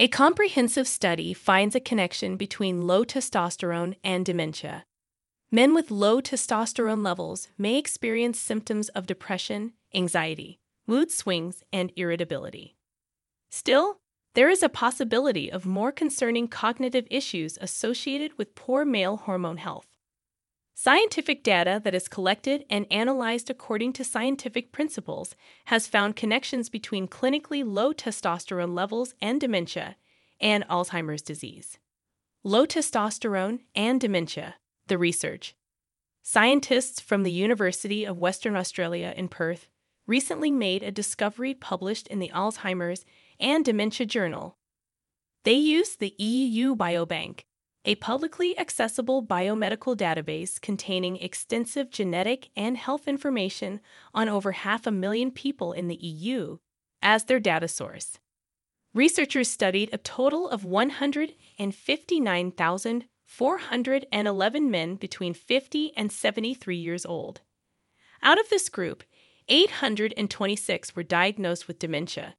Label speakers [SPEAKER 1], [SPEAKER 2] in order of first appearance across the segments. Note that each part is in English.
[SPEAKER 1] A comprehensive study finds a connection between low testosterone and dementia. Men with low testosterone levels may experience symptoms of depression, anxiety, mood swings, and irritability. Still, there is a possibility of more concerning cognitive issues associated with poor male hormone health. Scientific data that is collected and analyzed according to scientific principles has found connections between clinically low testosterone levels and dementia and Alzheimer's disease. Low testosterone and dementia, the research. Scientists from the University of Western Australia in Perth recently made a discovery published in the Alzheimer's and Dementia Journal. They used the EU Biobank a publicly accessible biomedical database containing extensive genetic and health information on over half a million people in the EU, as their data source. Researchers studied a total of 159,411 men between 50 and 73 years old. Out of this group, 826 were diagnosed with dementia,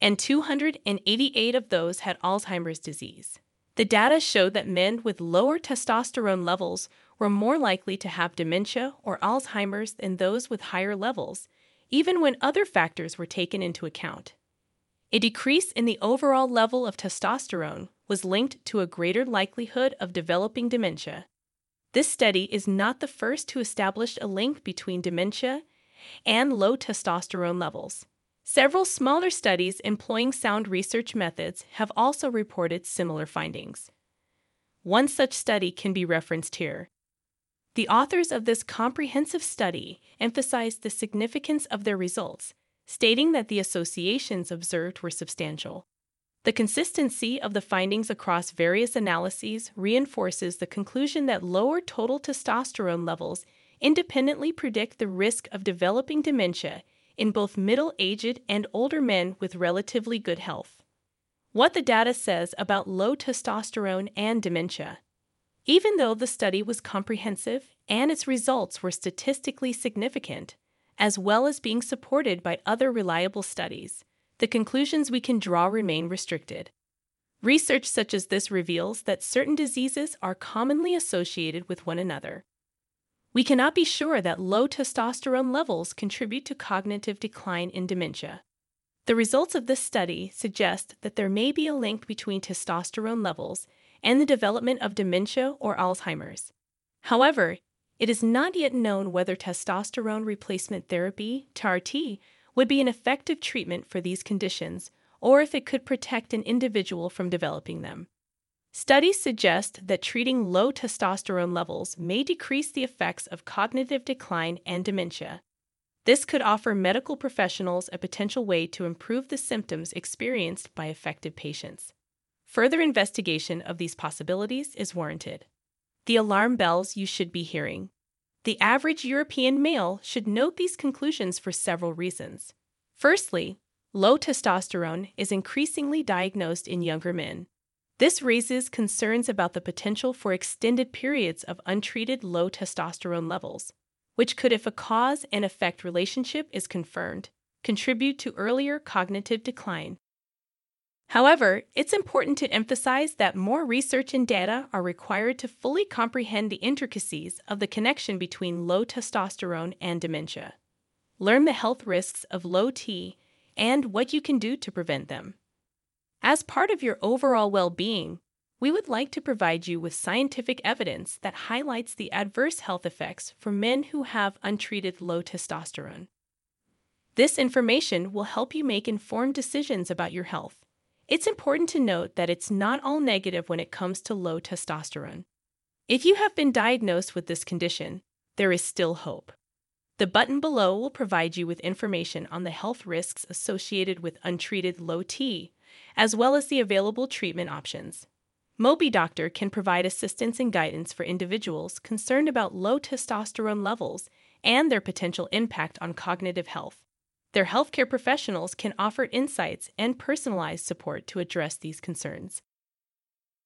[SPEAKER 1] and 288 of those had Alzheimer's disease. The data showed that men with lower testosterone levels were more likely to have dementia or Alzheimer's than those with higher levels, even when other factors were taken into account. A decrease in the overall level of testosterone was linked to a greater likelihood of developing dementia. This study is not the first to establish a link between dementia and low testosterone levels. Several smaller studies employing sound research methods have also reported similar findings. One such study can be referenced here. The authors of this comprehensive study emphasized the significance of their results, stating that the associations observed were substantial. The consistency of the findings across various analyses reinforces the conclusion that lower total testosterone levels independently predict the risk of developing dementia in both middle aged and older men with relatively good health. What the data says about low testosterone and dementia. Even though the study was comprehensive and its results were statistically significant, as well as being supported by other reliable studies, the conclusions we can draw remain restricted. Research such as this reveals that certain diseases are commonly associated with one another, we cannot be sure that low testosterone levels contribute to cognitive decline in dementia. The results of this study suggest that there may be a link between testosterone levels and the development of dementia or Alzheimer's. However, it is not yet known whether testosterone replacement therapy, TRT, would be an effective treatment for these conditions or if it could protect an individual from developing them. Studies suggest that treating low testosterone levels may decrease the effects of cognitive decline and dementia. This could offer medical professionals a potential way to improve the symptoms experienced by affected patients. Further investigation of these possibilities is warranted. The alarm bells you should be hearing. The average European male should note these conclusions for several reasons. Firstly, low testosterone is increasingly diagnosed in younger men. This raises concerns about the potential for extended periods of untreated low testosterone levels, which could, if a cause and effect relationship is confirmed, contribute to earlier cognitive decline. However, it's important to emphasize that more research and data are required to fully comprehend the intricacies of the connection between low testosterone and dementia. Learn the health risks of low T and what you can do to prevent them. As part of your overall well being, we would like to provide you with scientific evidence that highlights the adverse health effects for men who have untreated low testosterone. This information will help you make informed decisions about your health. It's important to note that it's not all negative when it comes to low testosterone. If you have been diagnosed with this condition, there is still hope. The button below will provide you with information on the health risks associated with untreated low T as well as the available treatment options. MobiDoctor can provide assistance and guidance for individuals concerned about low testosterone levels and their potential impact on cognitive health. Their healthcare professionals can offer insights and personalized support to address these concerns.